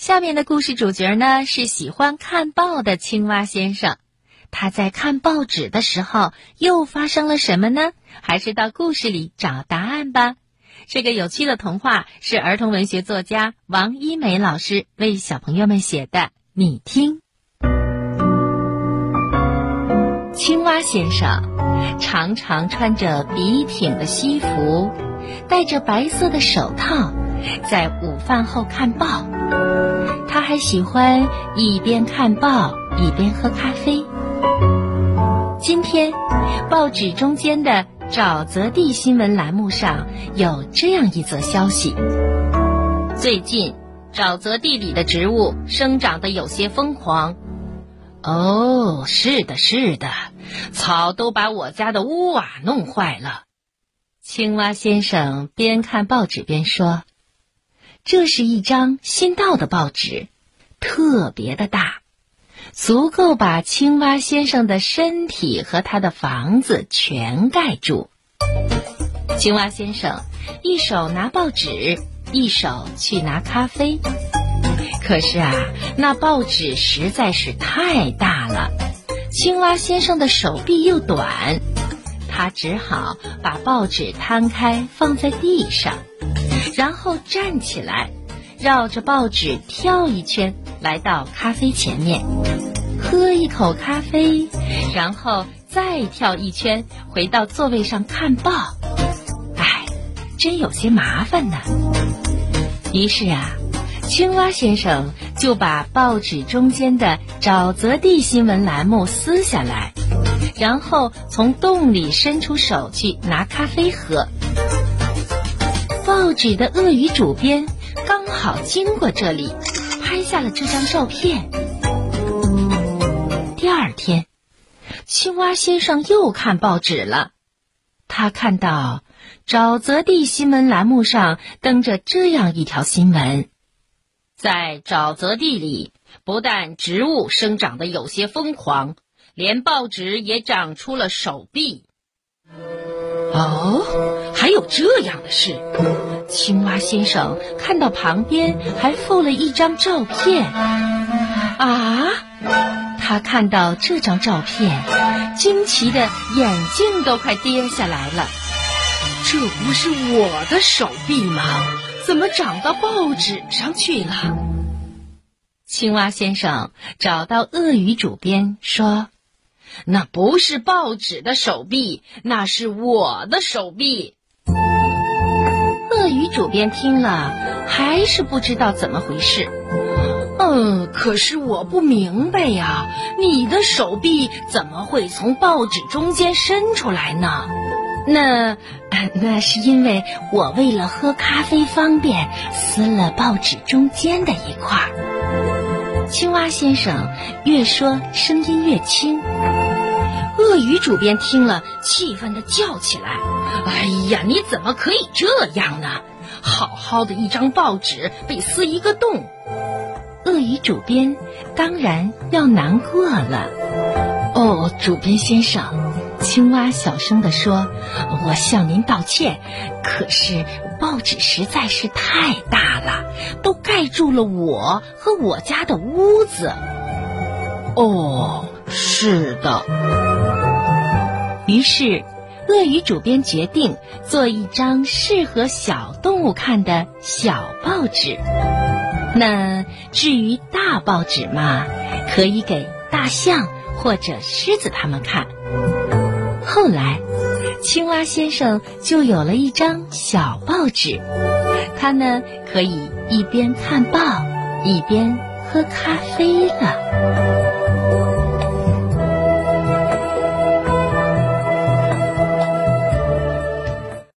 下面的故事主角呢是喜欢看报的青蛙先生，他在看报纸的时候又发生了什么呢？还是到故事里找答案吧。这个有趣的童话是儿童文学作家王一梅老师为小朋友们写的，你听。青蛙先生常常穿着笔挺的西服，戴着白色的手套，在午饭后看报。他还喜欢一边看报一边喝咖啡。今天，报纸中间的沼泽地新闻栏目上有这样一则消息：最近，沼泽地里的植物生长得有些疯狂。哦，是的，是的，草都把我家的屋瓦弄坏了。青蛙先生边看报纸边说：“这是一张新到的报纸，特别的大，足够把青蛙先生的身体和他的房子全盖住。”青蛙先生一手拿报纸，一手去拿咖啡。可是啊，那报纸实在是太大了，青蛙先生的手臂又短，他只好把报纸摊开放在地上，然后站起来，绕着报纸跳一圈，来到咖啡前面，喝一口咖啡，然后再跳一圈，回到座位上看报。哎，真有些麻烦呢。于是啊。青蛙先生就把报纸中间的沼泽地新闻栏目撕下来，然后从洞里伸出手去拿咖啡喝。报纸的鳄鱼主编刚好经过这里，拍下了这张照片。第二天，青蛙先生又看报纸了，他看到沼泽地新闻栏目上登着这样一条新闻。在沼泽地里，不但植物生长得有些疯狂，连报纸也长出了手臂。哦，还有这样的事！青蛙先生看到旁边还附了一张照片。啊！他看到这张照片，惊奇的眼镜都快跌下来了。这不是我的手臂吗？怎么长到报纸上去了？青蛙先生找到鳄鱼主编说：“那不是报纸的手臂，那是我的手臂。”鳄鱼主编听了，还是不知道怎么回事。嗯，可是我不明白呀，你的手臂怎么会从报纸中间伸出来呢？那，那是因为我为了喝咖啡方便，撕了报纸中间的一块。青蛙先生越说声音越轻。鳄鱼主编听了，气愤的叫起来：“哎呀，你怎么可以这样呢？好好的一张报纸被撕一个洞！”鳄鱼主编当然要难过了。哦，主编先生。青蛙小声地说：“我向您道歉，可是报纸实在是太大了，都盖住了我和我家的屋子。”哦，是的。于是，鳄鱼主编决定做一张适合小动物看的小报纸。那至于大报纸嘛，可以给大象或者狮子他们看。后来，青蛙先生就有了一张小报纸，他呢可以一边看报，一边喝咖啡了。